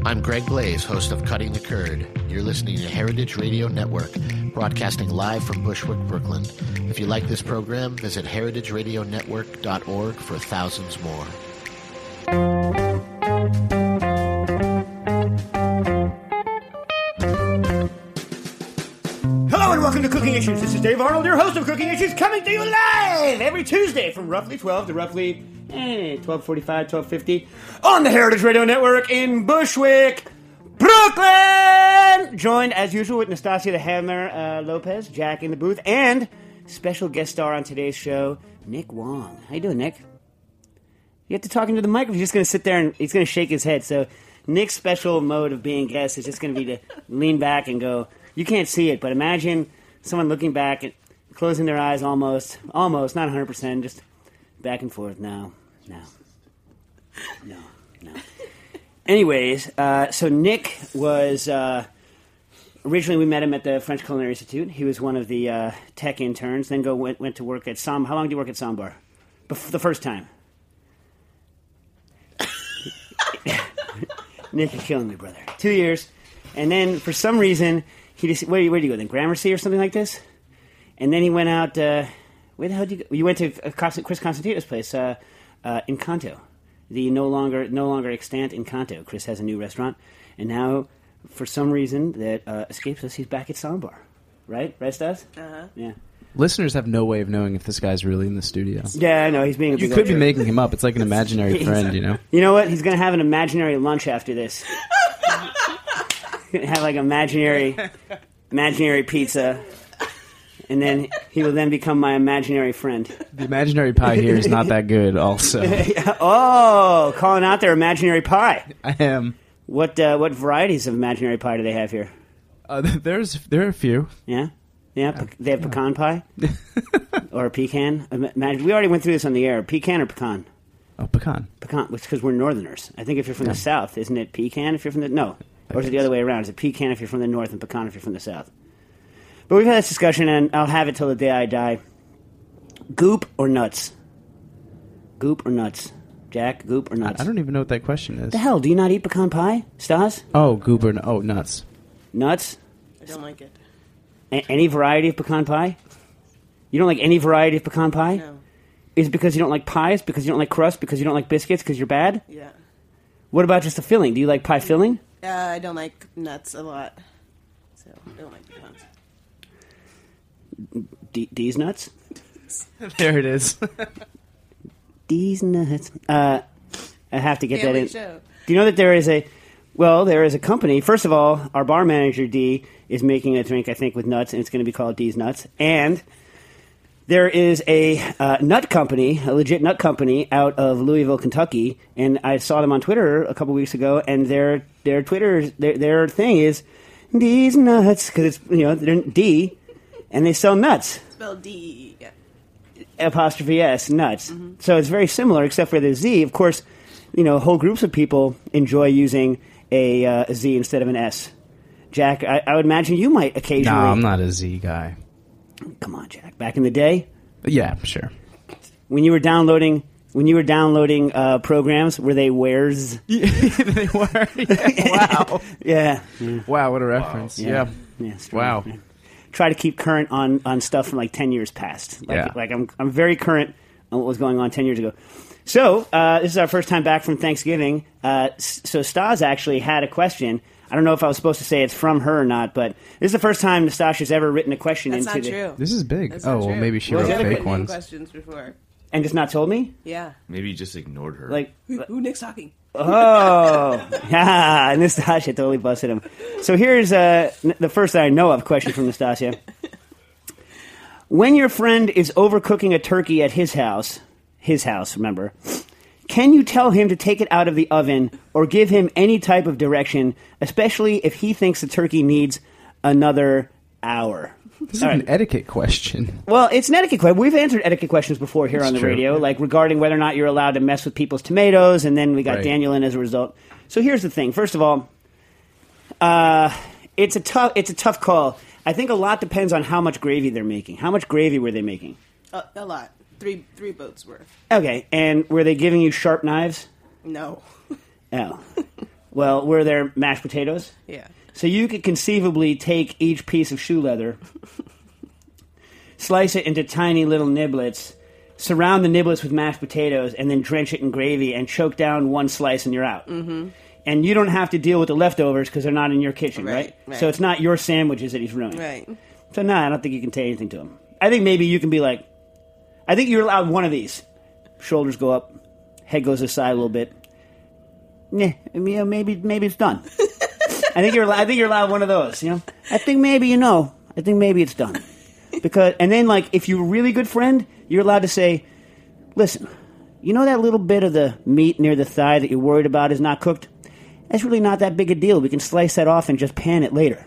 I'm Greg Blaze, host of Cutting the Curd. You're listening to Heritage Radio Network, broadcasting live from Bushwick, Brooklyn. If you like this program, visit heritageradionetwork.org for thousands more. Hello and welcome to Cooking Issues. This is Dave Arnold, your host of Cooking Issues, coming to you live every Tuesday from roughly 12 to roughly eh, 1245, 1250 on the Heritage Radio Network in Bushwick, Brooklyn. Joined as usual with Nastasia the Hammer uh, Lopez, Jack in the booth, and special guest star on today's show, Nick Wong. How you doing, Nick? You have to talk into the mic. He's just going to sit there and he's going to shake his head. So Nick's special mode of being guest is just going to be to lean back and go. You can't see it, but imagine someone looking back and closing their eyes almost, almost, not 100%, just back and forth. No, no, no, no. Anyways, uh, so Nick was uh, originally we met him at the French Culinary Institute. He was one of the uh, tech interns. Then go went, went to work at Ssäm. How long did you work at Ssäm Bar? Bef- the first time. Nick, you're killing me, brother. Two years, and then for some reason he just where where did you go? Then Gramercy or something like this, and then he went out. Uh, where the hell did you go? You went to uh, Chris Cosentino's place, uh, uh, Incanto, the no longer no longer extant Incanto. Chris has a new restaurant, and now for some reason that uh, escapes us, he's back at Ssäm Bar. Right, right, Stas? Uh-huh. Yeah. Listeners have no way of knowing if this guy's really in the studio. Yeah, I know he's being. A You could be making him up. It's like an imaginary friend, you know? You know what? He's gonna have an imaginary lunch after this. Gonna have like imaginary, imaginary pizza, and then he will then become my imaginary friend. The imaginary pie here is not that good, also. Oh, calling out their imaginary pie. I am. What uh, what varieties of imaginary pie do they have here? Uh, there's There are a few. Yeah, yeah. pe- they have pecan pie or pecan. Imagine we already went through this on the air. Pecan or pecan? Oh, pecan. Pecan, because we're Northerners. I think if you're from the South, isn't it pecan if you're from the no, or is it the other way around? Is it pecan if you're from the North and pecan if you're from the South? But we've had this discussion, and I'll have it till the day I die. Goop or nuts? Goop or nuts? Jack, goop or nuts? I don't even know what that question is. the hell? Do you not eat pecan pie, Stas? Oh, goop goober. Oh, nuts. Nuts? I don't like it. A- any variety of pecan pie? You don't like any variety of pecan pie? No. Is it because you don't like pies? Because you don't like crust? Because you don't like biscuits? Because you're bad? Yeah. What about just the filling? Do you like pie filling? Uh, I don't like nuts a lot. So I don't like pecans. D- D's nuts? There it is. D's nuts. Uh, I have to get that in. show. Do you know that there is a well, there is a company. First of all, our bar manager D is making a drink, I think, with nuts, and it's going to be called D's Nuts. And there is a uh, nut company, a legit nut company out of Louisville, Kentucky, and I saw them on Twitter a couple weeks ago, and their their Twitter their their thing is D's Nuts because it's you know D, and they sell nuts Spelled D. Yeah. apostrophe s nuts. So it's very similar, except for the z. Of course, you know whole groups of people enjoy using a, uh, a z instead of an s. Jack, I, I would imagine you might occasionally. no. I'm not a Z guy. Come on, Jack. Back in the day, yeah, sure. when you were downloading When you were downloading uh, programs, were they wares? they were. wow. Yeah. Wow, what a reference. Yeah. Yeah, strong, Wow. yeah. Try to keep current on, on stuff from like ten years past. Like, Yeah. like I'm I'm very current on what was going on ten years ago. So uh, this is our first time back from Thanksgiving. Uh, so Stas actually had a question. I don't know if I was supposed to say it's from her or not, but this is the first time Nastasha's ever written a question That's into not the true. This is big. That's oh, well, maybe she Well, wrote fake Written ones. questions before. and just not told me. Yeah. Maybe you just ignored her. Like Who, who Nick's talking? Oh, yeah, Nastasia totally busted him. So here's uh, the first that I know of question from Nastasia. When your friend is overcooking a turkey at his house, his house, remember, can you tell him to take it out of the oven or give him any type of direction, especially if he thinks the turkey needs another hour? This is All an right. etiquette question. Well, it's an etiquette question. We've answered etiquette questions before here It's on the true. radio, like regarding whether or not you're allowed to mess with people's tomatoes, and then we got Right. Daniel in as a result. So here's the thing. First of all, uh, it's a tough it's a tough call. I think a lot depends on how much gravy they're making. How much gravy were they making? Uh, a lot. Three three boats worth. Okay, and were they giving you sharp knives? No. Oh, well, were there mashed potatoes? yeah. So you could conceivably take each piece of shoe leather, slice it into tiny little niblets, surround the niblets with mashed potatoes, and then drench it in gravy and choke down one slice and you're out. Mm-hmm. And you don't have to deal with the leftovers because they're not in your kitchen, right, Right, right. So it's not your sandwiches that he's ruining. Right. So no, I don't think you can say anything to him. I think maybe you can be like, I think you're allowed one of these. Shoulders go up, head goes aside a little bit. Yeah, maybe maybe it's done. I think you're. I think you're allowed one of those. You know. I think maybe you know. I think maybe it's done. Because and then like if you're a really good friend, you're allowed to say, "Listen, you know that little bit of the meat near the thigh that you're worried about is not cooked. That's really not that big a deal. We can slice that off and just pan it later.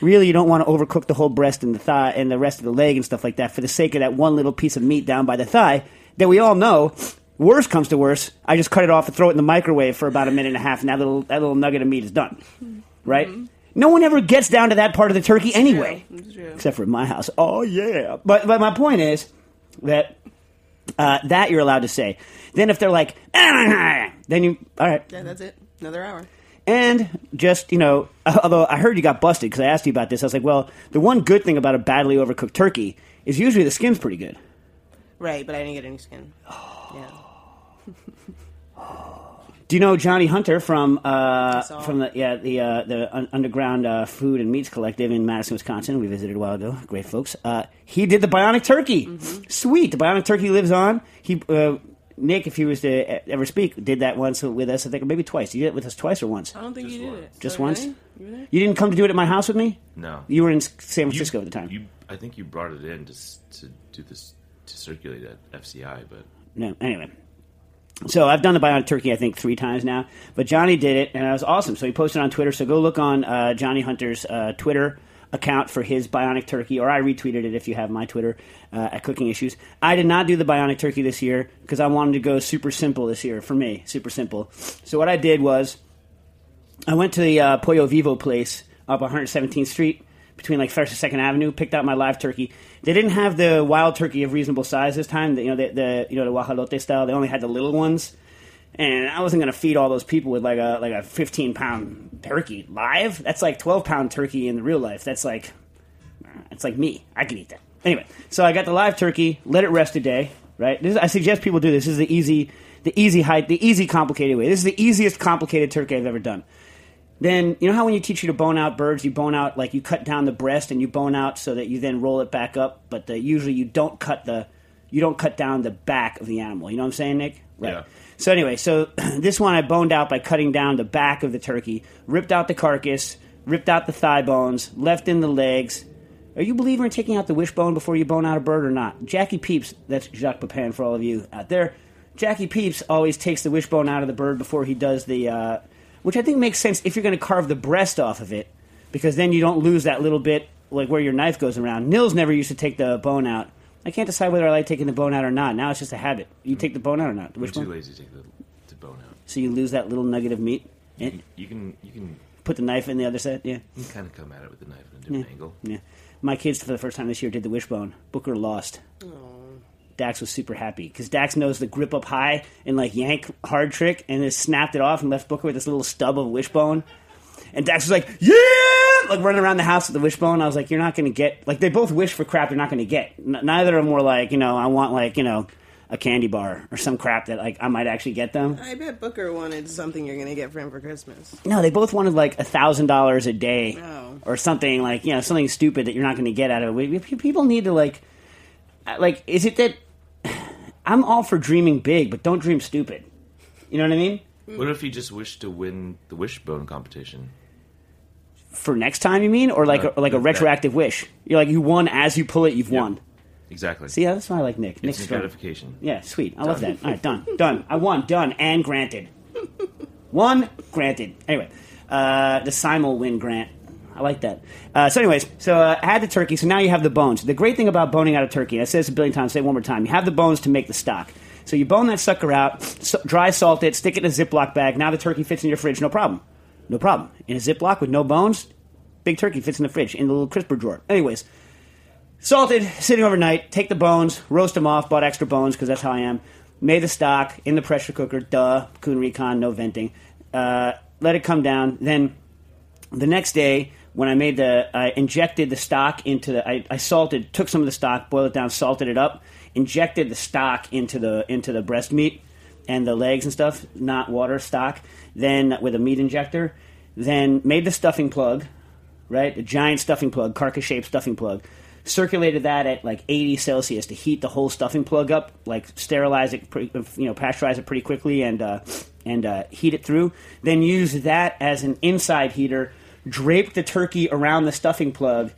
Really, you don't want to overcook the whole breast and the thigh and the rest of the leg and stuff like that for the sake of that one little piece of meat down by the thigh that we all know. Worst comes to worst, I just cut it off and throw it in the microwave for about a minute and a half, and that little that little nugget of meat is done. Right? No one ever gets down to that part of the turkey anyway. It's true. except for at my house. Oh yeah. But but my point is that uh, that you're allowed to say. Then if they're like, then you all right. Yeah, that's it. Another hour. And just you know, although I heard you got busted because I asked you about this, I was like, well, the one good thing about a badly overcooked turkey is usually the skin's pretty good. Right, but I didn't get any skin. Yeah. Do you know Johnny Hunter from uh, from the yeah the uh, the un- underground uh, food and meats collective in Madison, Wisconsin? We visited a while ago. Great folks. Uh, he did the bionic turkey. Mm-hmm. Sweet. The bionic turkey lives on. He uh, Nick, if he was to e- ever speak, did that once with us. I think maybe twice. You did it with us twice or once. I don't think you did it. Just once? You were there? You didn't come to do it at my house with me. no. You were in S- San You- Francisco at the time. You, I think you brought it in to to do this to circulate at FCI, but No, anyway. So I've done the bionic turkey, I think, three times now. But Johnny did it, and it was awesome. So he posted on Twitter. So go look on uh, Johnny Hunter's uh, Twitter account for his bionic turkey, or I retweeted it if you have my Twitter uh, at Cooking Issues. I did not do the bionic turkey this year because I wanted to go super simple this year for me, super simple. So what I did was I went to the uh, Pollo Vivo place up 117th Street between like First and Second Avenue. Picked out my live turkey. They didn't have the wild turkey of reasonable size this time. The, you know the, the you know the guajolote style. They only had the little ones, and I wasn't going to feed all those people with like a like a 15 pound turkey live. That's like 12 pound turkey in the real life. That's like it's like me. I can eat that. Anyway, so I got the live turkey, let it rest a day. Right. This is, I suggest people do this. This is the easy, the easy height, the easy complicated way. This is the easiest complicated turkey I've ever done. Then you know how when you teach you to bone out birds, you bone out like you cut down the breast and you bone out so that you then roll it back up. But the, usually you don't cut the, you don't cut down the back of the animal. You know what I'm saying, Nick? Right. Yeah. So anyway, so this one I boned out by cutting down the back of the turkey, ripped out the carcass, ripped out the thigh bones, left in the legs. Are you a believer in taking out the wishbone before you bone out a bird or not? Jackie Peeps, that's Jacques Pepin for all of you out there. Jackie Peeps always takes the wishbone out of the bird before he does the, uh, which I think makes sense if you're going to carve the breast off of it, because then you don't lose that little bit like where your knife goes around. Nils never used to take the bone out. I can't decide whether I like taking the bone out or not. Now it's just a habit. You take the bone out or not? The I'm wishbone? too lazy to take the to bone out. So you lose that little nugget of meat. You, eh? And you can you can put the knife in the other side. Yeah, you can kind of come at it with the knife at a different angle. yeah. My kids for the first time this year did the wishbone. Booker lost. Oh. Dax was super happy because Dax knows the grip up high and like yank hard trick, and then snapped it off and left Booker with this little stub of wishbone. And Dax was like, "Yeah!" Like running around the house with the wishbone. I was like, "You're not going to get like they both wish for crap they're not going to get. N- neither of them were like, you know, I want like you know a candy bar or some crap that like I might actually get them. I bet Booker wanted something you're going to get for him for Christmas. No, they both wanted like a thousand dollars a day Oh. or something like you know something stupid that you're not going to get out of it. We- People need to like, uh, like, is it that I'm all for dreaming big, but don't dream stupid. You know what I mean? What if you just wish to win the wishbone competition? For next time, you mean, or like No, a, like a no, that- retroactive wish? You're like you won as you pull it, you've Yeah. won. Exactly. See, that's why I like Nick. Nick's gratification. Yeah, sweet. I love that. All right, done, done. I won, done, and granted. One granted. Anyway, uh, the Simul win grant. I like that. Uh, so, anyways, so uh, had the turkey. So now you have the bones. The great thing about boning out a turkey, and I said this a billion times. Say it one more time. You have the bones to make the stock. So you bone that sucker out, so, dry salt it, stick it in a Ziploc bag. Now the turkey fits in your fridge, no problem. No problem. In a Ziploc with no bones, big turkey fits in the fridge in the little crisper drawer. Anyways, salted, sitting overnight. Take the bones, roast them off. Bought extra bones because that's how I am. Made the stock in the pressure cooker. Duh, Kuhn Rikon, no venting. Uh, let it come down. Then the next day, when I made the, I injected the stock into the, I, I salted, took some of the stock, boiled it down, salted it up, injected the stock into the into the breast meat and the legs and stuff, not water stock. Then with a meat injector, then made the stuffing plug, right? A giant stuffing plug, carcass shaped stuffing plug. Circulated that at like 80 Celsius to heat the whole stuffing plug up, like sterilize it, you know, pasteurize it pretty quickly, and uh, and uh, heat it through. Then use that as an inside heater. Drape the turkey around the stuffing plug,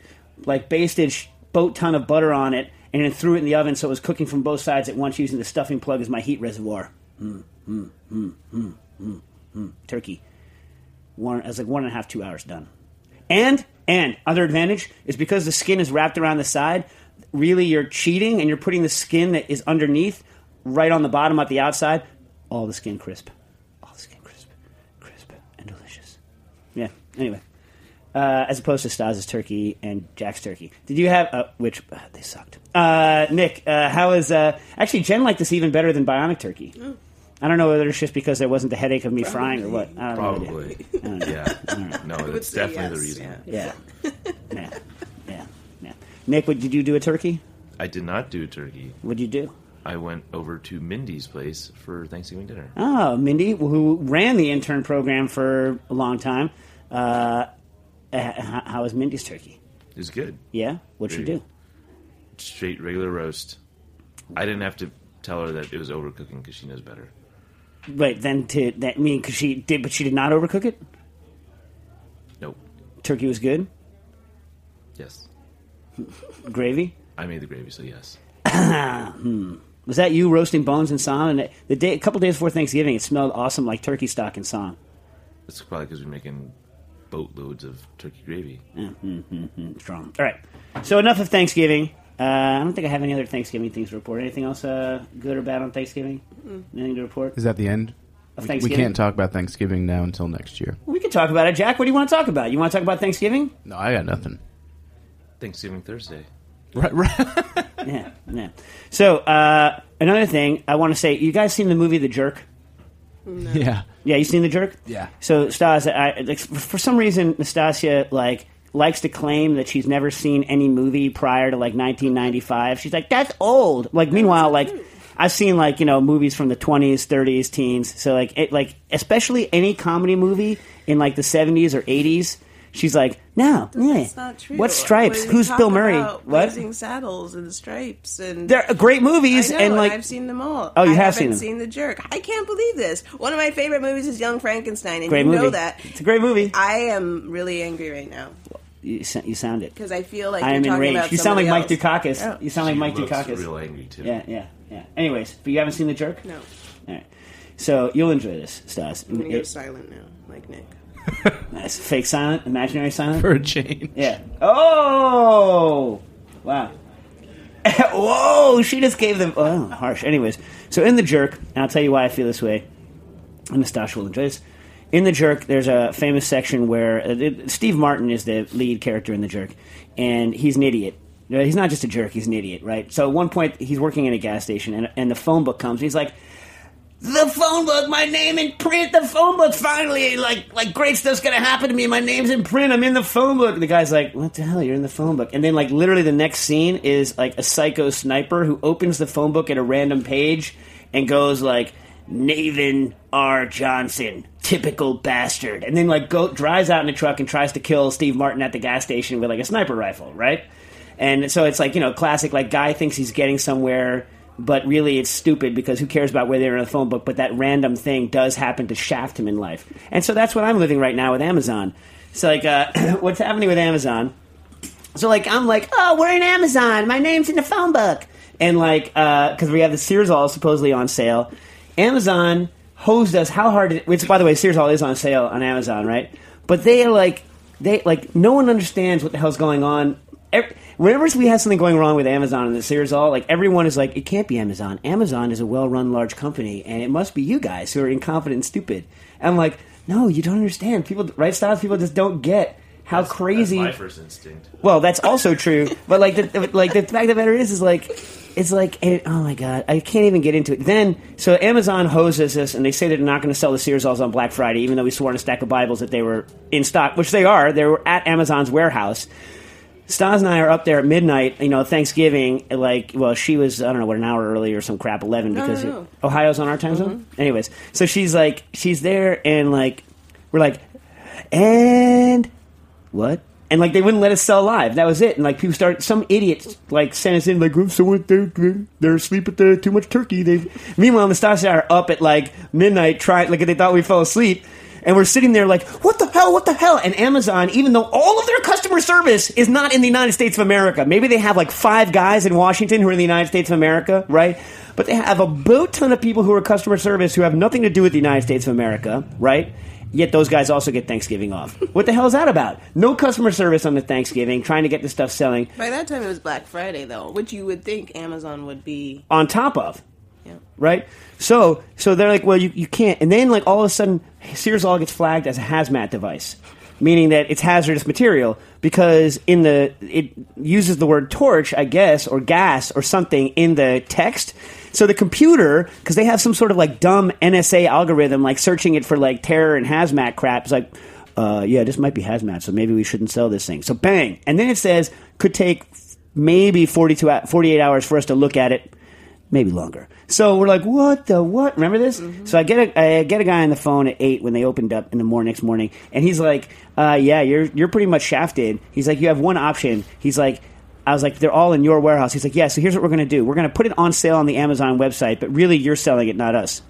like basted boat ton of butter on it, and then threw it in the oven so it was cooking from both sides at once, using the stuffing plug as my heat reservoir. Mm, mm, mm, mm, mm, mm. Turkey. One, I was like one and a half, two hours done. And and other advantage is because the skin is wrapped around the side. Really, you're cheating, and you're putting the skin that is underneath right on the bottom at the outside. All the skin crisp, all the skin crisp, crisp and delicious. Yeah. Anyway, uh, as opposed to Stas's turkey and Jack's turkey. Did you have uh, which uh, they sucked? Uh, Nick, uh, how is uh, actually Jen liked this even better than Bionic Turkey. I don't know whether it's just because there wasn't the headache of me frying or what. I don't know. Probably. I don't know. Yeah. No, that's say definitely the reason. yeah. Yeah. yeah. Yeah. Yeah. Nick, what did you do a turkey? I did not do turkey. What'd you do? I went over to Mindy's place for Thanksgiving dinner. Oh, Mindy, who ran the intern program for a long time. Uh, uh, how was Mindy's turkey? It was good. Yeah? What'd she Very do? Straight regular roast. I didn't have to tell her that it was overcooking because she knows better. Right, then to that mean because she did, but she did not overcook it. Nope. Turkey was good. Yes. Gravy. I made the gravy, so yes. hmm. Was that you roasting bones in Ssäm? And the day, a couple days before Thanksgiving, it smelled awesome like turkey stock in Ssäm. It's probably because we're making boatloads of turkey gravy. Strong. All right. So enough of Thanksgiving. Uh, I don't think I have any other Thanksgiving things to report. Anything else uh, good or bad on Thanksgiving? Anything to report? Is that the end? Of We, we can't talk about Thanksgiving now until next year. We can talk about it, Jack. What do you want to talk about? You want to talk about Thanksgiving? No, I got nothing. Thanksgiving Thursday. Right, right. Yeah, yeah. So uh, another thing I want to say: you guys seen the movie The Jerk? Yeah. Yeah, you seen The Jerk? Yeah. So Stas, I, like, for some reason, Nastasia like likes to claim that she's never seen any movie prior to like 1995. She's like, that's old. Like, meanwhile, like. I've seen like you know movies from the 20s, 30s, teens. So like it, like especially any comedy movie in like the 70s or 80s. She's like, no, yeah. That's not true. What stripes? When Who's Bill Murray? What? Blazing Saddles and Stripes and They're great movies, I know, and and like I've seen them all. Oh, you I have haven't seen. The Jerk. I can't believe this. One of my favorite movies is Young Frankenstein, and great you movie. know that. It's a great movie. I am really angry right now You, you sound it. because I feel like I am enraged. You sound like Mike somebody Dukakis. else. You sound like Mike looks Dukakis. real angry too. Yeah, yeah, yeah. Anyways, but you haven't seen The Jerk? No, All right. So you'll enjoy this, Stas. I'm gonna go silent now, like Nick. Nice. Fake silent, imaginary silent. For a change. Yeah. Oh, wow. Whoa! She just gave them. Oh, harsh. Anyways, so in the jerk, and I'll tell you why I feel this way. And Nastasia will enjoy this. In the jerk, there's a famous section where uh, it- Steve Martin is the lead character in the jerk, and he's an idiot. You know, He's not just a jerk; he's an idiot, right? So at one point, he's working in a gas station, and, and the phone book comes. And he's like, "The phone book, my name in print. The phone book finally, like, like great stuff's gonna happen to me. My name's in print. I'm in the phone book." And the guy's like, "What the hell? You're in the phone book?" And then, like, literally, the next scene is like a psycho sniper who opens the phone book at a random page and goes like. Nathan R. Johnson, typical bastard, and then like go drives out in a truck and tries to kill Steve Martin at the gas station with like a sniper rifle, right? And so it's like you know, classic like guy thinks he's getting somewhere, but really it's stupid because who cares about where they're in the phone book? But that random thing does happen to shaft him in life, and so that's what I'm living right now with Amazon. So like, uh, what's happening with Amazon? So like I'm like, oh, we're in Amazon. My name's in the phone book, and like because we have the Searzall supposedly on sale. Amazon hosed us how hard. It, which by the way, Searzall is on sale on Amazon, right? But they like they like no one understands what the hell's going on. Every, whenever we have something going wrong with Amazon and the Searzall, like everyone is like, it can't be Amazon. Amazon is a well-run large company, and it must be you guys who are incompetent and stupid. And I'm like, no, you don't understand. People, right? Styles people just don't get how crazy. That's my first instinct. Well, that's also true, but like the like the fact of the matter is, is like it's like it, oh my god, I can't even get into it. Then so Amazon hoses us, and they say they're not going to sell the Searzalls on Black Friday, even though we swore on a stack of Bibles that they were in stock, which they are. They were at Amazon's warehouse. Stas and I are up there at midnight, you know, Thanksgiving. Like, well, she was I don't know what an hour early or some crap, eleven because no, no. it- Ohio's on our time zone. Mm-hmm. Anyways, so she's like, she's there, and like, we're like, and what? And like they wouldn't let us sell live. That was it. And like people started, some idiots like sent us in like, "Oh, someone they're, they're asleep at the too much turkey. They meanwhile Stas are up at like midnight trying like they thought we fell asleep. And we're sitting there like, what the hell, what the hell? And Amazon, even though all of their customer service is not in the United States of America, maybe they have like five guys in Washington who are in the United States of America, right? But they have a boat ton of people who are customer service who have nothing to do with the United States of America, right? Yet those guys also get Thanksgiving off. What the hell is that about? No customer service on the Thanksgiving, trying to get the stuff selling By that time, it was Black Friday, though, which you would think Amazon would be. on top of. Yeah. right? So so they're like, well, you, you can't. And then like all of a sudden, Searzall gets flagged as a hazmat device, meaning that it's hazardous material because in the it uses the word torch, I guess, or gas or something in the text. So the computer, because they have some sort of like dumb NSA algorithm, like searching it for like terror and hazmat crap, is like. Uh, yeah, this might be hazmat, so maybe we shouldn't sell this thing. So bang, and then it says could take maybe 42, 48 hours for us to look at it maybe longer. So we're like, what the what? Remember this? So I get a I get a guy on the phone at eight when they opened up in the morning next morning, and he's like, uh, yeah, you're you're pretty much shafted. He's like, you have one option. He's like. I was like, they're all in your warehouse. He's like, yeah, so here's what we're going to do. We're going to put it on sale on the Amazon website, but really you're selling it, not us.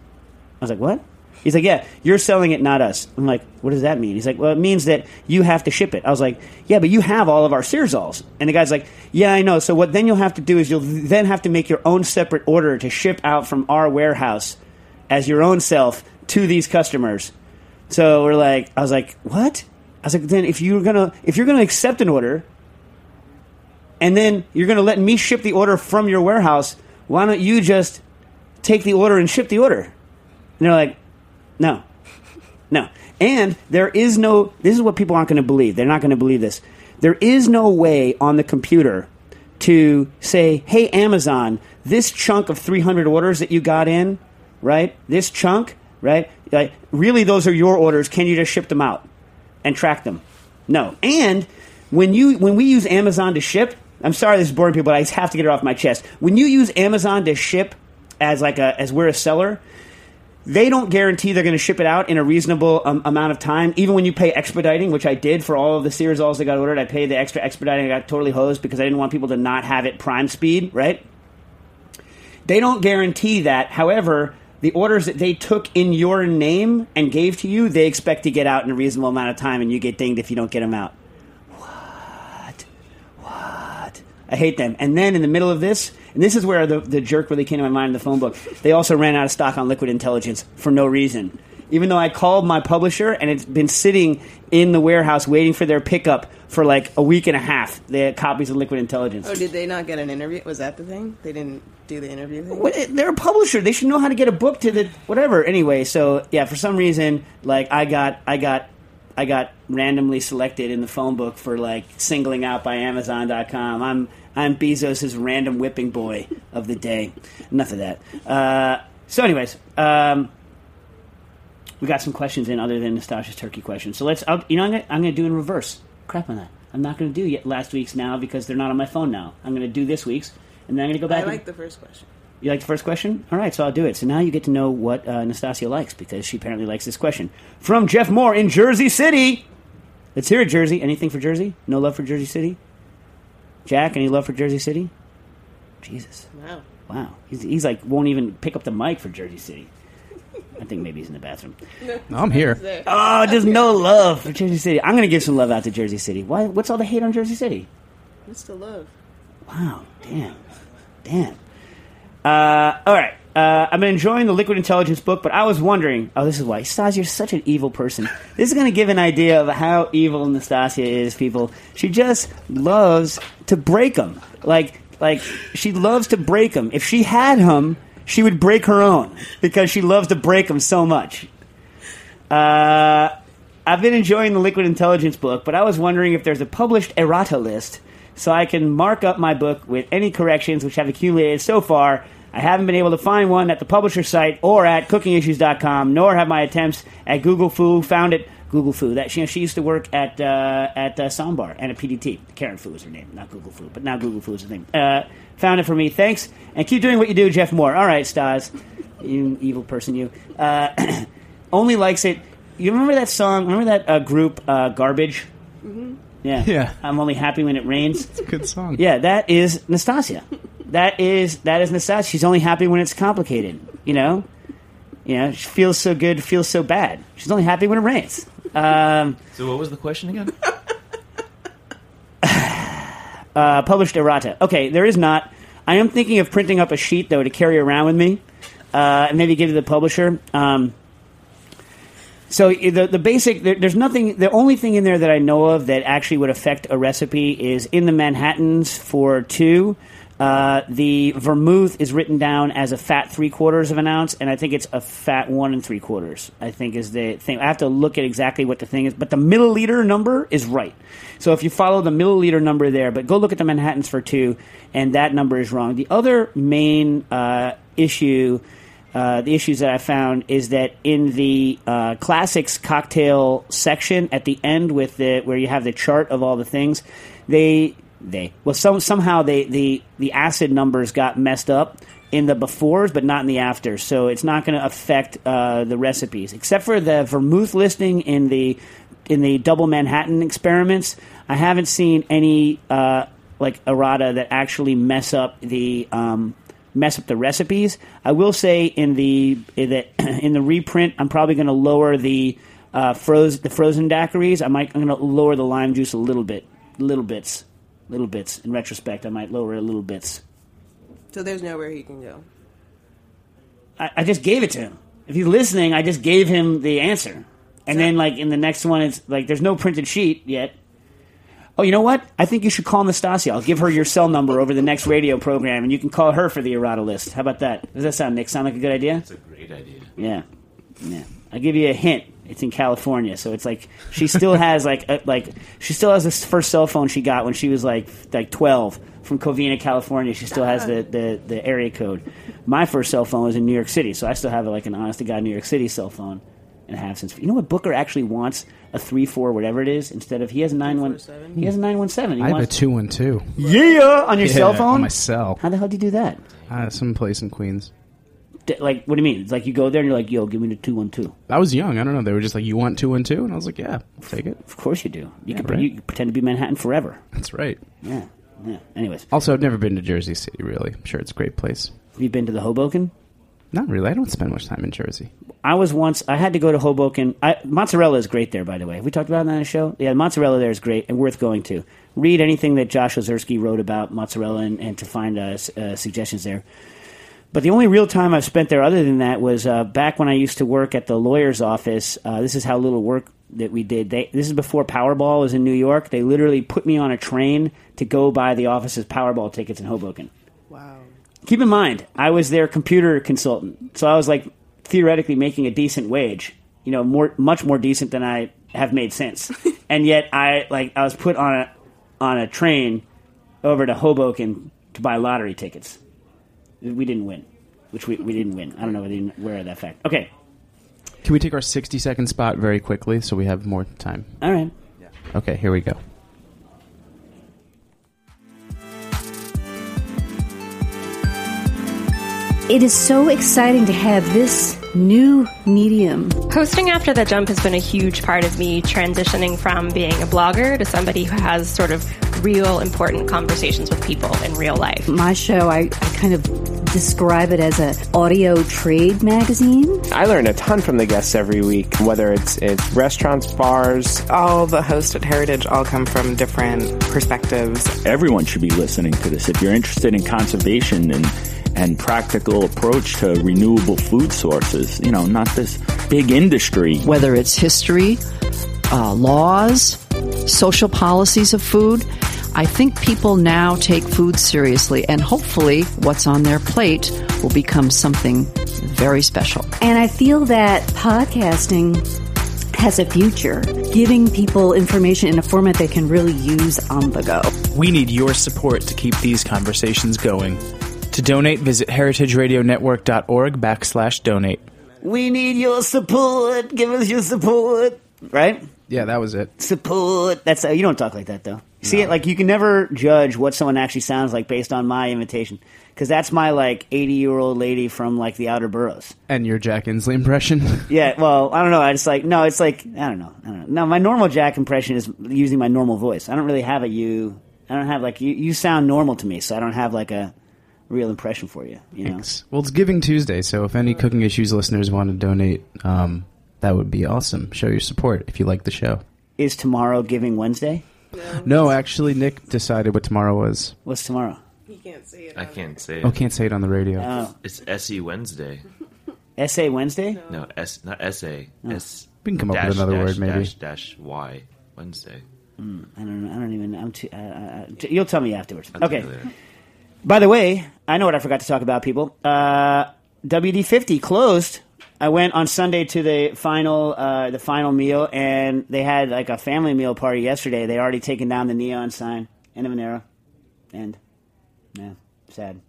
I was like, what? He's like, yeah, you're selling it, not us. I'm like, what does that mean? He's like, well, it means that you have to ship it. I was like, yeah, but you have all of our Searzalls. And the guy's like, yeah, I know. So what then you'll have to do is you'll then have to make your own separate order to ship out from our warehouse as your own self to these customers. So we're like, I was like, what? I was like, then if you're gonna if you're gonna accept an order, and then you're gonna let me ship the order from your warehouse, why don't you just take the order and ship the order? And they're like, no. No. And there is no, this is what people aren't going to believe. They're not going to believe this. There is no way on the computer to say, hey, Amazon, this chunk of 300 orders that you got in, right? This chunk, right? Like, really, those are your orders. Can you just ship them out and track them? No. And when you when we use Amazon to ship, I'm sorry this is boring people, but I have to get it off my chest. When you use Amazon to ship as like a as we're a seller, they don't guarantee they're going to ship it out in a reasonable um, amount of time. Even when you pay expediting, which I did for all of the Searzalls that got ordered, I paid the extra expediting. I got totally hosed because I didn't want people to not have it prime speed, right? They don't guarantee that. However, the orders that they took in your name and gave to you, they expect to get out in a reasonable amount of time, and you get dinged if you don't get them out. What? What? I hate them. And then in the middle of this, and this is where the, the jerk really came to my mind in the phone book, they also ran out of stock on Liquid Intelligence for no reason. Even though I called my publisher and it's been sitting in the warehouse waiting for their pickup for like a week and a half, they had copies of Liquid Intelligence. Oh, did they not get an interview? Was that the thing? They didn't do the interview thing? What- They're a publisher. They should know how to get a book to the whatever. Anyway, so yeah, for some reason, like I got, I got, I got randomly selected in the phone book for like singling out by Amazon.com. I'm I'm Bezos's random whipping boy of the day. Enough of that. Uh, so, anyways, um, we got some questions in other than Nastasha's turkey question. So let's. I'll, you know, I'm gonna, I'm gonna do in reverse. Crap on that. I'm not gonna do yet last week's now because they're not on my phone now. I'm gonna do this week's, and then I'm gonna go back. I and- like the first question. you like the first question? All right, so I'll do it. So now you get to know what uh, Nastasia likes because she apparently likes this question. From Jeff Moore in Jersey City. Let's hear it, Jersey. Anything for Jersey? No love for Jersey City? Jack, any love for Jersey City? Jesus. Wow. Wow. He's, he's like, won't even pick up the mic for Jersey City. I think maybe he's in the bathroom. I'm here. Oh, there's no love for Jersey City. I'm going to give some love out to Jersey City. Why? What's all the hate on Jersey City? What's the love? Wow, damn, damn. Uh, all right, uh, I've been enjoying the Liquid Intelligence book, but I was wondering. Oh, this is why Stas, you're such an evil person. This is going to give an idea of how evil Nastasia is. People, she just loves to break them. Like, like she loves to break them. If she had him, she would break her own because she loves to break them so much. Uh, I've been enjoying the Liquid Intelligence book, but I was wondering if there's a published errata list so I can mark up my book with any corrections which have accumulated so far. I haven't been able to find one at the publisher site or at cookingissues.com, nor have my attempts at Google Foo found it. Google Foo. That she, she used to work at uh, at uh, Soundbar and at PDT. Karen Foo is her name, not Google Foo, but now Google Foo is her name. Uh, found it for me. Thanks, and keep doing what you do, Jeff Moore. All right, Stas, you evil person, you. Uh, only likes it. You remember that song? Remember that uh, group, uh, Garbage? Yeah. Yeah. I'm only happy when it rains. It's a good song. Yeah, that is Nastasia. That is that is Nastasia. She's only happy when it's complicated. You know, you know, she feels so good, feels so bad. She's only happy when it rains. Um, So what was the question again? uh, published errata. Okay, there is not. I am thinking of printing up a sheet though to carry around with me, uh, and maybe give to the publisher. Um, so the the basic there, there's nothing. The only thing in there that I know of that actually would affect a recipe is in the Manhattan's for two. Uh, the vermouth is written down as a fat three quarters of an ounce, and I think it's a fat one and three quarters. I think is the thing. I have to look at exactly what the thing is, but the milliliter number is right. So if you follow the milliliter number there, but go look at the Manhattans for two, and that number is wrong. The other main uh, issue uh, the issues that I found is that in the uh, classics cocktail section at the end with the where you have the chart of all the things, they they well some somehow they the the acid numbers got messed up in the befores but not in the afters, so it's not going to affect uh, the recipes except for the vermouth listing in the in the double Manhattan experiments. I haven't seen any uh, like errata that actually mess up the um, mess up the recipes. I will say in the in the, in the reprint, I'm probably going to lower the uh, froze the frozen daiquiris. I might I'm going to lower the lime juice a little bit, little bits, little bits. In retrospect, I might lower it a little bits. So there's nowhere he can go. I, I just gave it to him. If he's listening, I just gave him the answer, and then like in the next one, it's like there's no printed sheet yet. Oh, you know what? I think you should call Nastasia. I'll give her your cell number over the next radio program, and you can call her for the errata list. How about that? Does that sound, Nick? Sound like a good idea? It's a great idea. Yeah, yeah. I'll give you a hint. It's in California, so it's like she still has like a, like she still has this first cell phone she got when she was like like twelve from Covina, California. She still has the, the, the area code. My first cell phone was in New York City, so I still have like an honest to god New York City cell phone, and have since. You know what? Booker actually wants a three four whatever it is instead of he has a nine one. He has a nine one seven. I have a two one two. yeah on your cell phone. on my cell. How the hell do you do that? Uh, some place in Queens. Like, what do you mean? It's like you go there and you're like, "Yo, give me the two one two. I was young. I don't know. They were just like, "You want two one two? And I was like, "Yeah, I'll take it." Of course you do. You can right. you can pretend to be Manhattan forever. That's right. Yeah, yeah. Anyways, Also, I've never been to Jersey City. Really, I'm sure it's a great place. have you been to the Hoboken? Not really. I don't spend much time in Jersey. I was once. I had to go to Hoboken. I, mozzarella is great there, by the way. Have we talked about that on the show? Yeah, mozzarella there is great and worth going to. Read anything that Josh Ozersky wrote about mozzarella and, and to find uh, uh, suggestions there. But the only real time I've spent there, other than that, was uh, back when I used to work at the lawyer's office. Uh, this is how little work that we did. They, this is before Powerball was in New York. They literally put me on a train to go buy the office's Powerball tickets in Hoboken. Wow. Keep in mind, I was their computer consultant, so I was like theoretically making a decent wage. You know, more much more decent than I have made since. and yet I like I was put on a on a train over to Hoboken to buy lottery tickets. We didn't win, which we, we didn't win. I don't know whether you're aware of that fact. Okay, Can we take our 60 second spot very quickly so we have more time? all right. Okay, here we go. It is so exciting to have this new medium. Hosting After the Jump has been a huge part of me transitioning from being a blogger to somebody who has sort of real important conversations with people in real life. My show, I, I kind of describe it as an audio trade magazine. I learn a ton from the guests every week, whether it's it's restaurants, bars. All the hosts at Heritage all come from different perspectives. Everyone should be listening to this. If you're interested in conservation and and practical approach to renewable food sources, you know, not this big industry. Whether it's history, uh, laws, social policies of food, I think people now take food seriously, and hopefully, what's on their plate will become something very special. And I feel that podcasting has a future, giving people information in a format they can really use on the go. We need your support to keep these conversations going. To donate, visit heritageradionetwork.org backslash donate. We need your support. Give us your support. Right? Yeah, that was it. Support. That's uh, you don't talk like that though. See it like you can never judge what someone actually sounds like based on my imitation because that's my like eighty year old lady from like the outer boroughs. And your Jack Inslee impression? Yeah, well, I don't know. I just like no. It's like I don't know. I don't know. No, my normal Jack impression is using my normal voice. I don't really have a you. I don't have like you. You sound normal to me, so I don't have like a real impression for you. You know. Thanks. Well, it's Giving Tuesday, so if any Cooking Issues listeners want to donate, um, that would be awesome. Show your support if you like the show. Is tomorrow Giving Wednesday? No, no actually, Nick decided what tomorrow was. What's tomorrow? He can't say it. I can't say it. Oh, can't say it on the radio. Oh. It's SE Wednesday. SA Wednesday? No, S not essay. Oh. S. We can come up with another dash, word, maybe. Dash, dash Y Wednesday. Mm, I don't. I don't even. I'm too. Uh, uh, t- you'll tell me afterwards. I'll tell okay. By the way, I know what I forgot to talk about, people. Uh, WD50 closed. I went on Sunday to the final, uh, the final meal, and they had like a family meal party yesterday. They already taken down the neon sign. End of an era. End. Yeah, sad.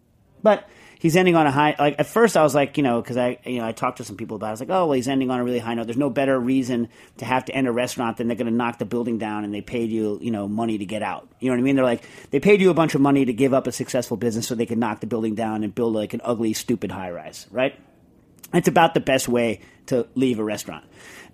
But he's ending on a high. Like at first, I was like, you know, because I, you know, I talked to some people about. it. I was like, oh, well, he's ending on a really high note. There's no better reason to have to end a restaurant than they're going to knock the building down and they paid you, you know, money to get out. You know what I mean? They're like, they paid you a bunch of money to give up a successful business so they could knock the building down and build like an ugly, stupid high rise, right? It's about the best way to leave a restaurant.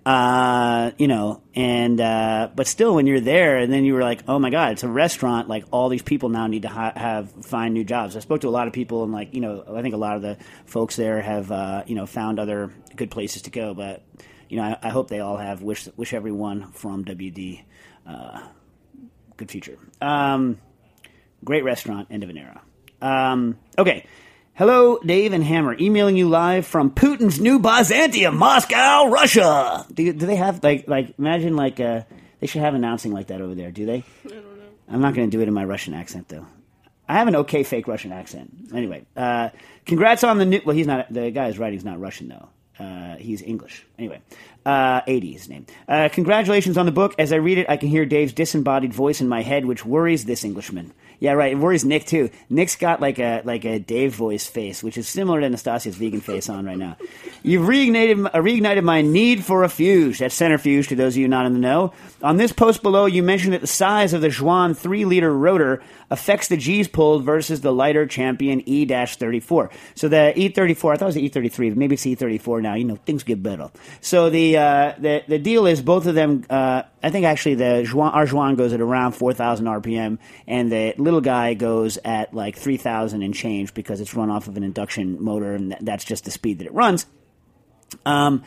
Uh, you know, and uh, but still, when you're there, and then you were like, "Oh my God, it's a restaurant!" Like all these people now need to ha- have find new jobs. I spoke to a lot of people, and like you know, I think a lot of the folks there have uh, you know found other good places to go. But you know, I, I hope they all have wish wish everyone from WD uh, good future. Um, great restaurant, end of an era. Um, okay. Hello, Dave and Hammer, emailing you live from Putin's new Byzantium, Moscow, Russia. Do, you, do they have like like imagine like uh, they should have announcing like that over there? Do they? I don't know. I'm not going to do it in my Russian accent though. I have an okay fake Russian accent. Anyway, uh, congrats on the new. Well, he's not the guy's who's writing is not Russian though. Uh, he's English. Anyway, uh, 80 his name. Uh, congratulations on the book. As I read it, I can hear Dave's disembodied voice in my head, which worries this Englishman. Yeah, right. It worries Nick too. Nick's got like a like a Dave voice face, which is similar to Anastasia's vegan face on right now. You've reignited uh, reignited my need for a fuge. That's centrifuge to those of you not in the know. On this post below, you mentioned that the size of the Jouan three liter rotor affects the G's pulled versus the lighter Champion E-34. So the E34, I thought it was the E33, but maybe it's E34 now. You know, things get better. So the uh, the the deal is both of them. Uh, I think actually the Jouan, our Jouan goes at around 4,000 RPM, and the little guy goes at like 3,000 and change because it's run off of an induction motor, and that- that's just the speed that it runs. Um,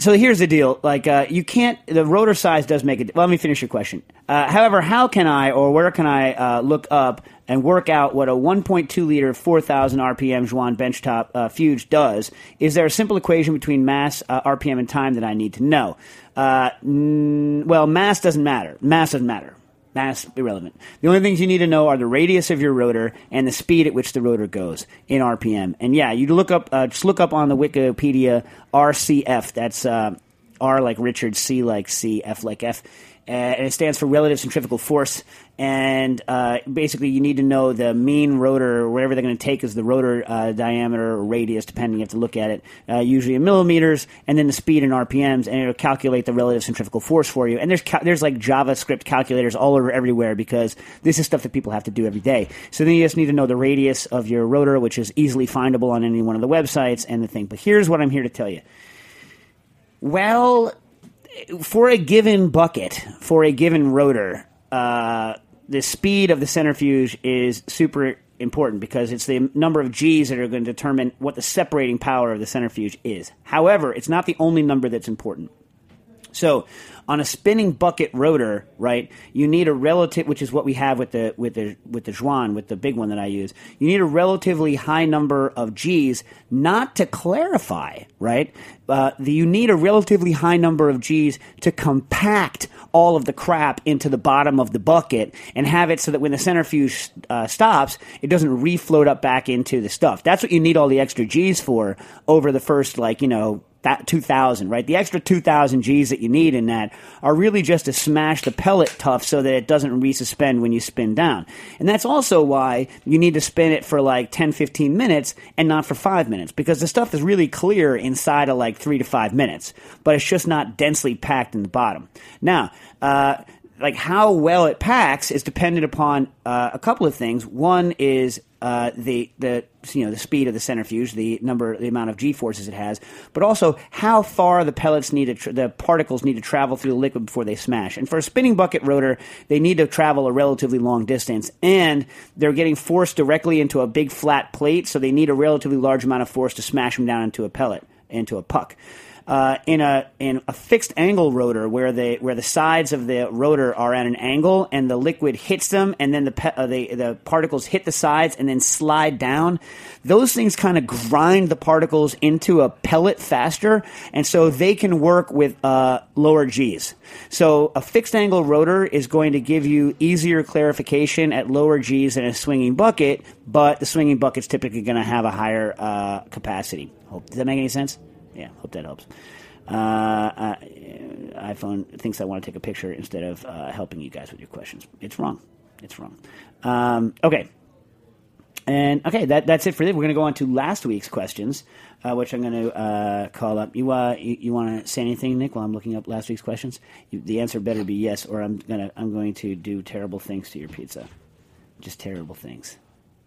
so here's the deal: like uh, you can't. The rotor size does make it. Well, let me finish your question. Uh, however, how can I or where can I uh, look up and work out what a 1.2 liter 4,000 RPM Jouan benchtop uh, Fuge does? Is there a simple equation between mass, uh, RPM, and time that I need to know? Uh, mm, well, mass doesn't matter. Mass doesn't matter. Mass irrelevant. The only things you need to know are the radius of your rotor and the speed at which the rotor goes in RPM. And yeah, you look up uh, just look up on the Wikipedia RCF. That's uh, R like Richard, C like C, F like F. Uh, and it stands for relative centrifugal force. And uh, basically, you need to know the mean rotor, or whatever they're going to take as the rotor uh, diameter or radius, depending. You have to look at it, uh, usually in millimeters, and then the speed in RPMs, and it'll calculate the relative centrifugal force for you. And there's there's like JavaScript calculators all over everywhere because this is stuff that people have to do every day. So then you just need to know the radius of your rotor, which is easily findable on any one of the websites, and the thing. But here's what I'm here to tell you. Well, for a given bucket, for a given rotor, uh, the speed of the centrifuge is super important because it's the number of G's that are going to determine what the separating power of the centrifuge is. However, it's not the only number that's important. So, on a spinning bucket rotor, right, you need a relative, which is what we have with the with the with the Jouan, with the big one that I use. You need a relatively high number of G's, not to clarify, right? Uh, the, you need a relatively high number of G's to compact all of the crap into the bottom of the bucket and have it so that when the centrifuge uh, stops, it doesn't refloat up back into the stuff. That's what you need all the extra G's for over the first, like, you know, that 2000, right? The extra 2000 G's that you need in that are really just to smash the pellet tough so that it doesn't resuspend when you spin down. And that's also why you need to spin it for like 10, 15 minutes and not for five minutes because the stuff is really clear inside of like three to five minutes, but it's just not densely packed in the bottom. Now, uh, like how well it packs is dependent upon uh, a couple of things. One is uh, the the you know the speed of the centrifuge, the number, the amount of g forces it has, but also how far the pellets need to, tra- the particles need to travel through the liquid before they smash. And for a spinning bucket rotor, they need to travel a relatively long distance, and they're getting forced directly into a big flat plate, so they need a relatively large amount of force to smash them down into a pellet, into a puck. Uh, in a in a fixed angle rotor where the where the sides of the rotor are at an angle and the liquid hits them and then the pe- uh, the the particles hit the sides and then slide down. Those things kind of grind the particles into a pellet faster, and so they can work with uh, lower G's. So a fixed angle rotor is going to give you easier clarification at lower G's than a swinging bucket, but the swinging bucket's typically going to have a higher uh, capacity. Hope does that make any sense? Yeah, hope that helps. Uh, uh, iPhone thinks I want to take a picture instead of uh, helping you guys with your questions. It's wrong. It's wrong. Um, okay. And okay, that, that's it for this. We're going to go on to last week's questions, uh, which I'm going to uh, call up. You uh, you, you want to say anything, Nick, while I'm looking up last week's questions? You, the answer better be yes, or I'm gonna I'm going to do terrible things to your pizza. Just terrible things.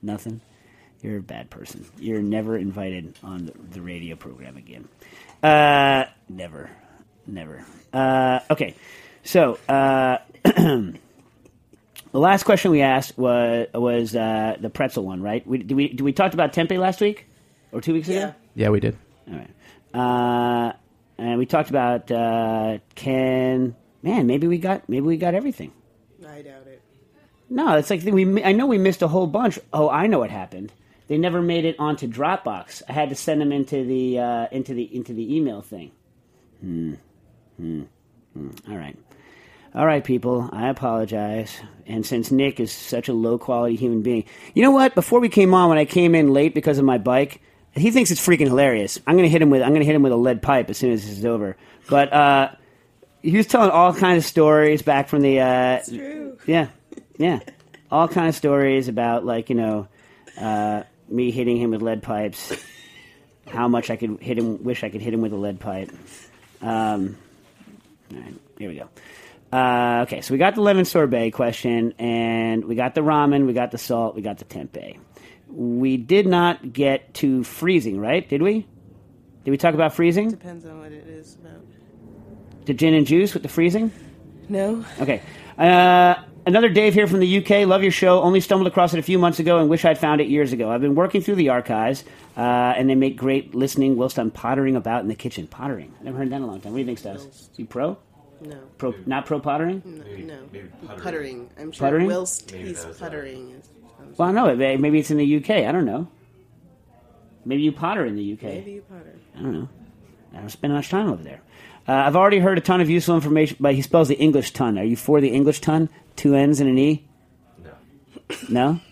Nothing. You're a bad person. You're never invited on the, the radio program again. Uh, never, never. Uh, okay, so uh, the last question we asked was was uh, the pretzel one, right? We, did we did we talked about tempeh last week or two weeks ago? Yeah, we did. All right. Uh, and we talked about uh, can man maybe we got maybe we got everything. I doubt it. No, it's like we. I know we missed a whole bunch. Oh, I know what happened. They never made it onto Dropbox. I had to send them into the uh, into the into the email thing. Hmm. Hmm. Hmm. All right. All right, people. I apologize. And since Nick is such a low quality human being, you know what? Before we came on, when I came in late because of my bike, he thinks it's freaking hilarious. I'm gonna hit him with I'm gonna hit him with a lead pipe as soon as this is over. But uh, he was telling all kinds of stories back from the. Uh, true. Yeah, yeah, all kind of stories about like you know uh, me hitting him with lead pipes. How much I could hit him. Wish I could hit him with a lead pipe. Um, all right, here we go. Uh, okay, so we got the lemon sorbet question, and we got the ramen, we got the salt, we got the tempeh. We did not get to freezing, right? Did we? Did we talk about freezing? Depends on what it is about. The gin and juice with the freezing? No. Okay. Uh, another Dave here from the UK. Love your show. Only stumbled across it a few months ago and wish I'd found it years ago. I've been working through the archives, uh, and they make great listening whilst I'm pottering about in the kitchen. Pottering. I never heard that in a long time. What do you think, Stas? You pro? No. Pro? Not pro pottering? No. no. puttering. I'm sure Puttering? Will's he's puttering. Is, Well, no. Maybe maybe it's in the UK. I don't know. Maybe you potter in the UK. maybe you potter. I don't know. I don't spend much time over there. Uh, I've already heard a ton of useful information, but he spells the English ton. Are you for the English ton? Two N's and an E? No. No?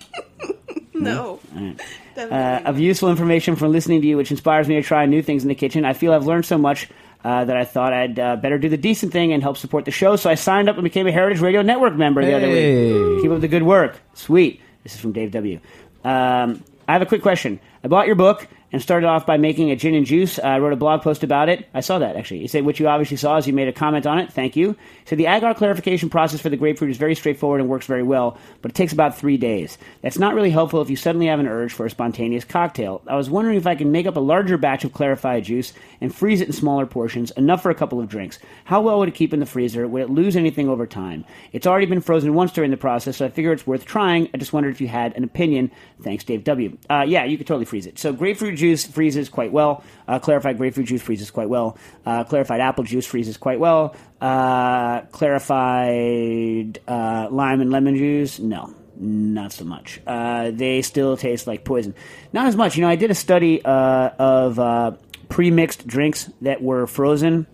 No. All right. Definitely Uh, of useful information from listening to you, which inspires me to try new things in the kitchen. I feel I've learned so much uh, that I thought I'd uh, better do the decent thing and help support the show. So I signed up and became a Heritage Radio Network member the other Hey. week. Keep up the good work. Sweet. This is from Dave W. Um, I have a quick question. I bought your book and started off by making a gin and juice. I wrote a blog post about it. I saw that actually. You said what you obviously saw is you made a comment on it. Thank you. So the agar clarification process for the grapefruit is very straightforward and works very well, but it takes about three days. That's not really helpful if you suddenly have an urge for a spontaneous cocktail. I was wondering if I can make up a larger batch of clarified juice and freeze it in smaller portions, enough for a couple of drinks. How well would it keep in the freezer? Would it lose anything over time? It's already been frozen once during the process, so I figure it's worth trying. I just wondered if you had an opinion. Thanks, Dave W. Uh, yeah, you could totally freeze it. So grapefruit juice freezes quite well. Uh, clarified grapefruit juice freezes quite well. Uh, clarified apple juice freezes quite well. Uh, clarified uh, lime and lemon juice, no, not so much. Uh, they still taste like poison. Not as much. You know, I did a study uh, of pre-mixed drinks that were frozen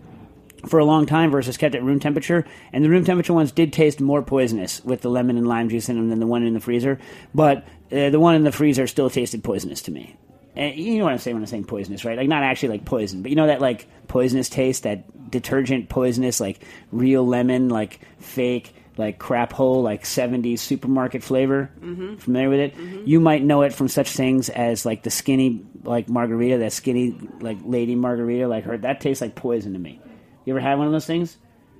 for a long time versus kept at room temperature. And the room temperature ones did taste more poisonous with the lemon and lime juice in them than the one in the freezer. But uh, the one in the freezer still tasted poisonous to me. And you know what I'm saying when I'm saying poisonous, right? Like not actually like poison, but you know that like poisonous taste, that detergent poisonous, like real lemon, like fake, like crap hole, like 70s supermarket flavor. Mhm. Familiar with it? You might know it from such things as like the skinny like margarita, that skinny like lady margarita, like her. That tastes like poison to me. You ever had one of those things?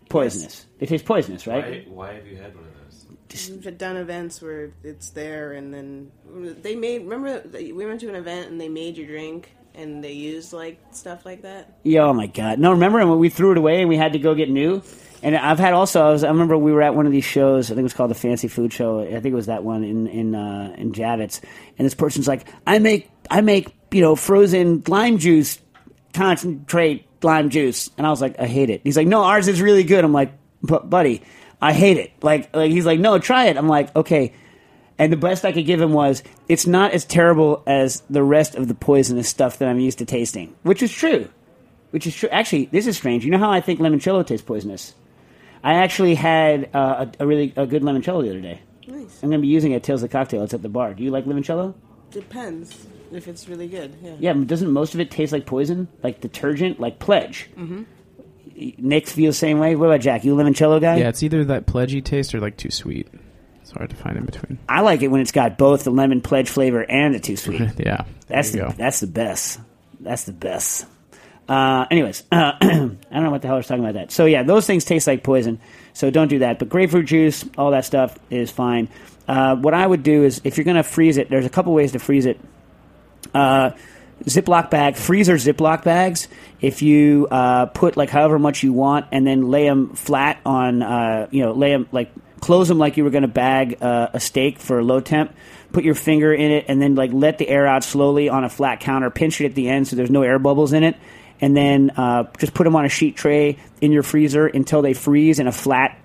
Poisonous. They taste poisonous, right? Why, why have you had one of those? We've done events where it's there, and then they made. Remember, we went to an event and they made your drink, and they used like stuff like that. Yeah, oh my god! No, remember when we threw it away and we had to go get new? And I've had also. I was. I remember we were at one of these shows. I think it was called the Fancy Food Show. I think it was that one in in uh, in Javits. And this person's like, I make I make you know frozen lime juice concentrate lime juice, and I was like, I hate it. He's like, No, ours is really good. I'm like, but buddy, I hate it. Like like he's like, No, try it. I'm like, okay. And the best I could give him was, it's not as terrible as the rest of the poisonous stuff that I'm used to tasting, which is true. Which is true. Actually, this is strange. You know how I think limoncello tastes poisonous? I actually had uh, a, a really a good limoncello the other day. Nice. I'm going to be using it at Tales of Cocktail. It's at the bar. Do you like limoncello? Depends if it's really good. Yeah. Yeah, doesn't most of it taste like poison? Like detergent? Like Pledge? hmm Nick feels the same way? What about Jack? You a limoncello guy? Yeah, it's either that pledgy taste or like too sweet. It's hard to find in between. I like it when it's got both the lemon pledge flavor and the too sweet. yeah, that's the go. that's the best. That's the best. Uh, anyways, uh, I don't know what the hell I was talking about that. So yeah, those things taste like poison. So don't do that. But grapefruit juice, all that stuff is fine. Uh, what I would do is if you're going to freeze it, there's a couple ways to freeze it. Ziploc bag, freezer Ziploc bags. If you uh, put like however much you want, and then lay them flat on, uh, you know, lay them like close them like you were going to bag uh, a steak for low temp. Put your finger in it, and then like let the air out slowly on a flat counter. Pinch it at the end so there's no air bubbles in it, and then uh, just put them on a sheet tray in your freezer until they freeze in a flat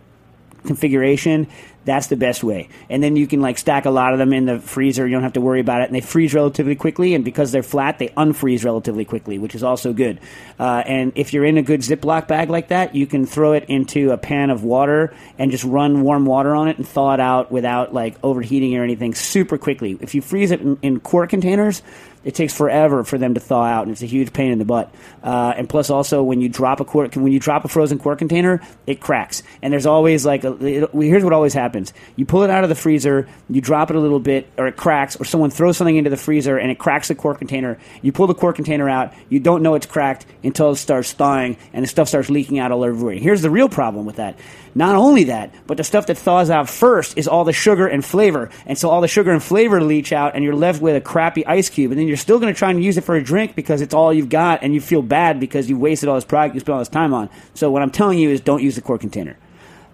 configuration, that's the best way. And then you can like stack a lot of them in the freezer. You don't have to worry about it, and they freeze relatively quickly. And because they're flat, they unfreeze relatively quickly, which is also good. Uh, and if you're in a good Ziploc bag like that, you can throw it into a pan of water and just run warm water on it and thaw it out without like overheating or anything super quickly. If you freeze it in, in quart containers. It takes forever for them to thaw out, and it's a huge pain in the butt. Uh, and plus, also when you drop a quart, when you drop a frozen quart container, it cracks. And there's always like, a, it, here's what always happens: you pull it out of the freezer, you drop it a little bit, or it cracks, or someone throws something into the freezer and it cracks the quart container. You pull the quart container out, you don't know it's cracked until it starts thawing, and the stuff starts leaking out all everywhere. Here's the real problem with that: not only that, but the stuff that thaws out first is all the sugar and flavor, and so all the sugar and flavor leach out, and you're left with a crappy ice cube, and then you're still going to try and use it for a drink because it's all you've got, and you feel bad because you wasted all this product you spent all this time on. So what I'm telling you is, don't use the quart container.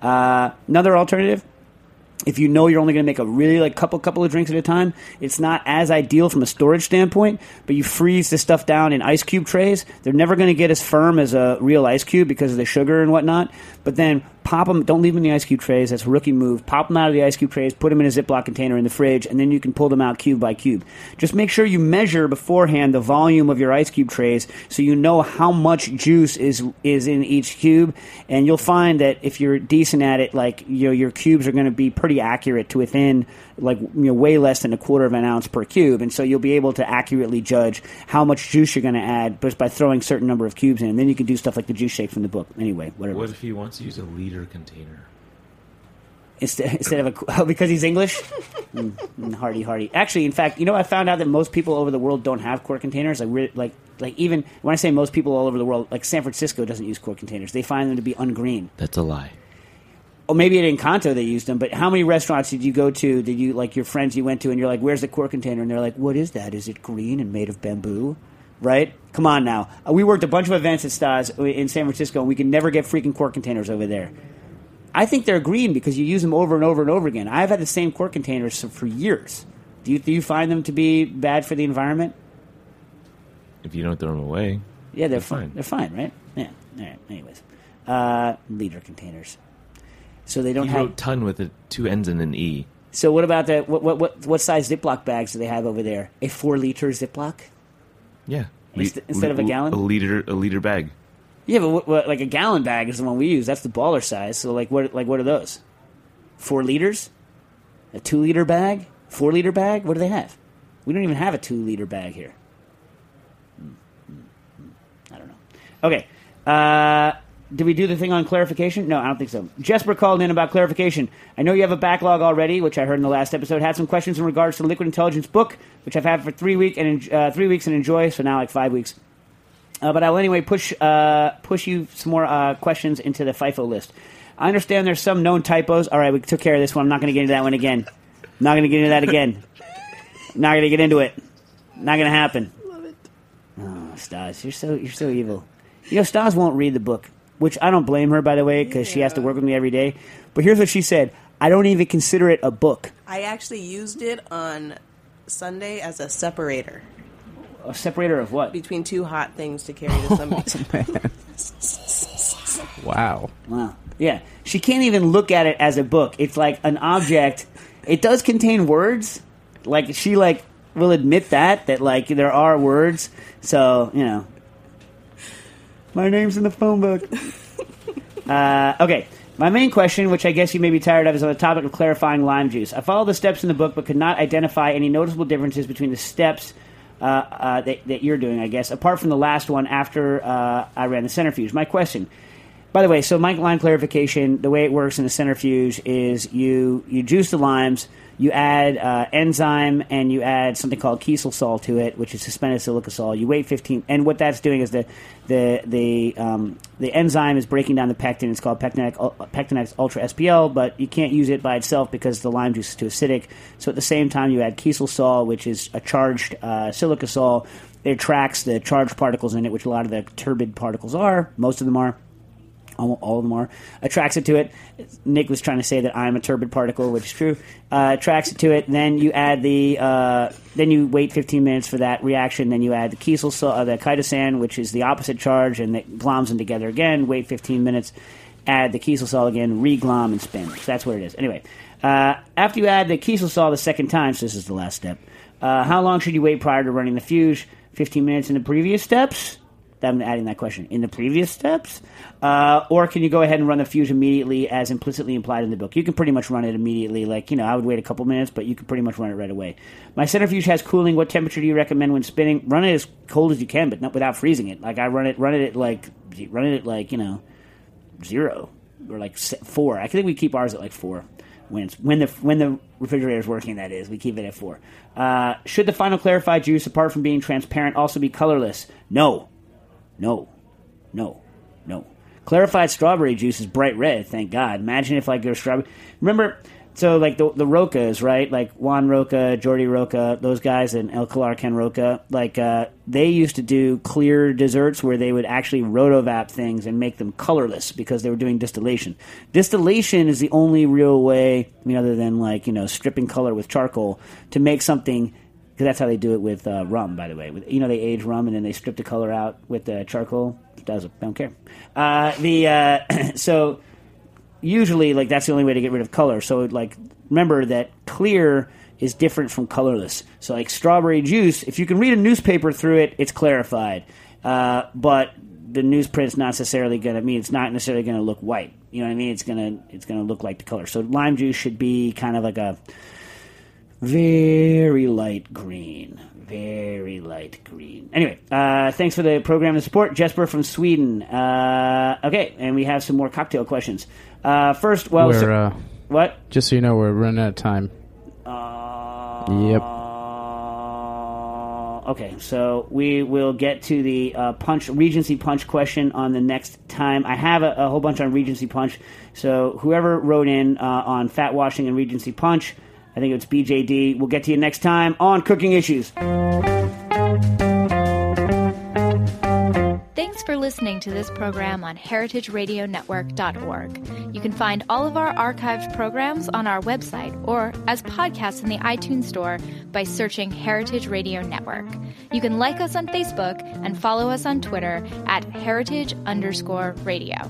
Uh, another alternative. If you know you're only going to make a really like couple couple of drinks at a time, it's not as ideal from a storage standpoint. But you freeze this stuff down in ice cube trays. They're never going to get as firm as a real ice cube because of the sugar and whatnot. But then pop them. Don't leave them in the ice cube trays. That's a rookie move. Pop them out of the ice cube trays. Put them in a Ziploc container in the fridge, and then you can pull them out cube by cube. Just make sure you measure beforehand the volume of your ice cube trays, so you know how much juice is is in each cube. And you'll find that if you're decent at it, like you know, your cubes are going to be pretty accurate to within like you know way less than a quarter of an ounce per cube, and so you'll be able to accurately judge how much juice you're going to add just by throwing certain number of cubes in. And then you can do stuff like the juice shake from the book. Anyway, whatever. What if he wants to use a liter container? instead, instead of a because he's English. mm, mm, hardy, hardy. Actually, in fact, you know, I found out that most people over the world don't have quart containers. Like, re- like, like even when I say most people all over the world, like San Francisco doesn't use quart containers. They find them to be ungreen. That's a lie. Or maybe at Incanto they used them. But how many restaurants did you go to? Did you like your friends you went to, and you're like, "Where's the quart container?" And they're like, "What is that? Is it green and made of bamboo?" Right? Come on now. Uh, we worked a bunch of events at Stas in San Francisco, and we could never get freaking quart containers over there. I think they're green because you use them over and over and over again. I've had the same quart containers for years. Do you, do you find them to be bad for the environment? If you don't throw them away, Yeah, they're, They're fine. fine. They're fine, right? Yeah. All right. Anyways, uh, liter containers. So they don't he have. wrote ton with a, two N's and an E. So what about the what, what what what size Ziploc bags do they have over there? A four liter Ziploc? Yeah. Inst- instead of a gallon? A liter, a liter bag. Yeah, but what, what, like a gallon bag is the one we use. That's the baller size. So like what like what are those? Four liters? A two liter bag? Four liter bag? What do they have? We don't even have a two liter bag here. Hmm, hmm, hmm. I don't know. Okay. Uh, did we do the thing on clarification? No, I don't think so. Jesper called in about clarification. I know you have a backlog already, which I heard in the last episode. Had some questions in regards to the Liquid Intelligence book, which I've had for three week and uh, three weeks and enjoy. So now like five weeks. Uh, but I'll anyway push uh, push you some more uh, questions into the FIFO list. I understand there's some known typos. All right, we took care of this one. I'm not going to get into that one again. Not going to get into that again. not going to get into it. Not going to happen. Love it. Oh, Stas, you're so you're so evil. You know, Stas won't read the book, which I don't blame her by the way, because she has to work with me every day. But here's what she said: I don't even consider it a book. I actually used it on Sunday as a separator A separator of what? between two hot things to carry to somebody. Wow. Wow. Yeah. She can't even look at it as a book. It's like an object. It does contain words. Like she like will admit that that like there are words. So, you know. My name's in the phone book. uh, okay. My main question, which I guess you may be tired of, is on the topic of clarifying lime juice. I followed the steps in the book, but could not identify any noticeable differences between the steps uh, uh, that, that you're doing, I guess, apart from the last one after uh, I ran the centrifuge. My question by the way, so my line clarification, the way it works in the centrifuge is you you juice the limes, you add uh, enzyme, and you add something called Kieselsol to it, which is suspended silica sol. You wait 15, and what that's doing is the the the um, the enzyme is breaking down the pectin. It's called Pectinex, Pectinex Ultra SPL, but you can't use it by itself because the lime juice is too acidic. So at the same time, you add Kieselsol, which is a charged uh, silica sol. It attracts the charged particles in it, which a lot of the turbid particles are. Most of them are all, of them are attracts it to it. Nick was trying to say that I'm a turbid particle, which is true. Uh, attracts it to it. Then you add the. Uh, then you wait 15 minutes for that reaction. Then you add the Kiesel, uh, the chitosan, which is the opposite charge, and that gloms them together again. Wait 15 minutes. Add the Kieselsol again, reglom and spin. So that's what it is. Anyway, uh, after you add the Kieselsol the second time, so this is the last step. Uh, how long should you wait prior to running the fuse? 15 minutes in the previous steps. I'm adding that question in the previous steps, uh, or can you go ahead and run the fuse immediately as implicitly implied in the book? You can pretty much run it immediately. Like you know, I would wait a couple minutes, but you can pretty much run it right away. My centrifuge has cooling. What temperature do you recommend when spinning? Run it as cold as you can, but not without freezing it. Like I run it, run it at like run it at like you know zero or like four. I think we keep ours at like four when it's, when the when the refrigerator is working. That is, we keep it at four. Uh, should the final clarified juice, apart from being transparent, also be colorless? No, no, no, no. Clarified strawberry juice is bright red. Thank God. Imagine if like your strawberry. Remember, so like the the Rocas, right? Like Juan Roca, Jordi Roca, those guys, and El Calar Ken Roca. Like uh, they used to do clear desserts where they would actually rotovap things and make them colorless because they were doing distillation. Distillation is the only real way, I mean, other than like you know stripping color with charcoal, to make something because that's how they do it with uh, rum, by the way. With, you know, they age rum and then they strip the color out with the charcoal. Does I don't care. Uh, the uh, so usually like that's the only way to get rid of color. So like remember that clear is different from colorless. So like strawberry juice, if you can read a newspaper through it, it's clarified. Uh, but the newsprint's not necessarily going to mean it's not necessarily going to look white. You know what I mean? It's gonna it's gonna look like the color. So lime juice should be kind of like a very light green, very light green. Anyway, uh, thanks for the program and support, Jesper from Sweden. Uh, okay, and we have some more cocktail questions. Uh, first, well, we're, so- uh, what? Just so you know, we're running out of time. yep. Okay, so we will get to the uh, punch Regency punch question on the next time. I have a, a whole bunch on Regency punch. So whoever wrote in uh, on fat washing and Regency punch, I think it's BJD. We'll get to you next time on cooking issues. Thanks for listening to this program on heritageradionetwork.org. You can find all of our archived programs on our website or as podcasts in the iTunes Store by searching Heritage Radio Network. You can like us on Facebook and follow us on Twitter at heritage underscore radio.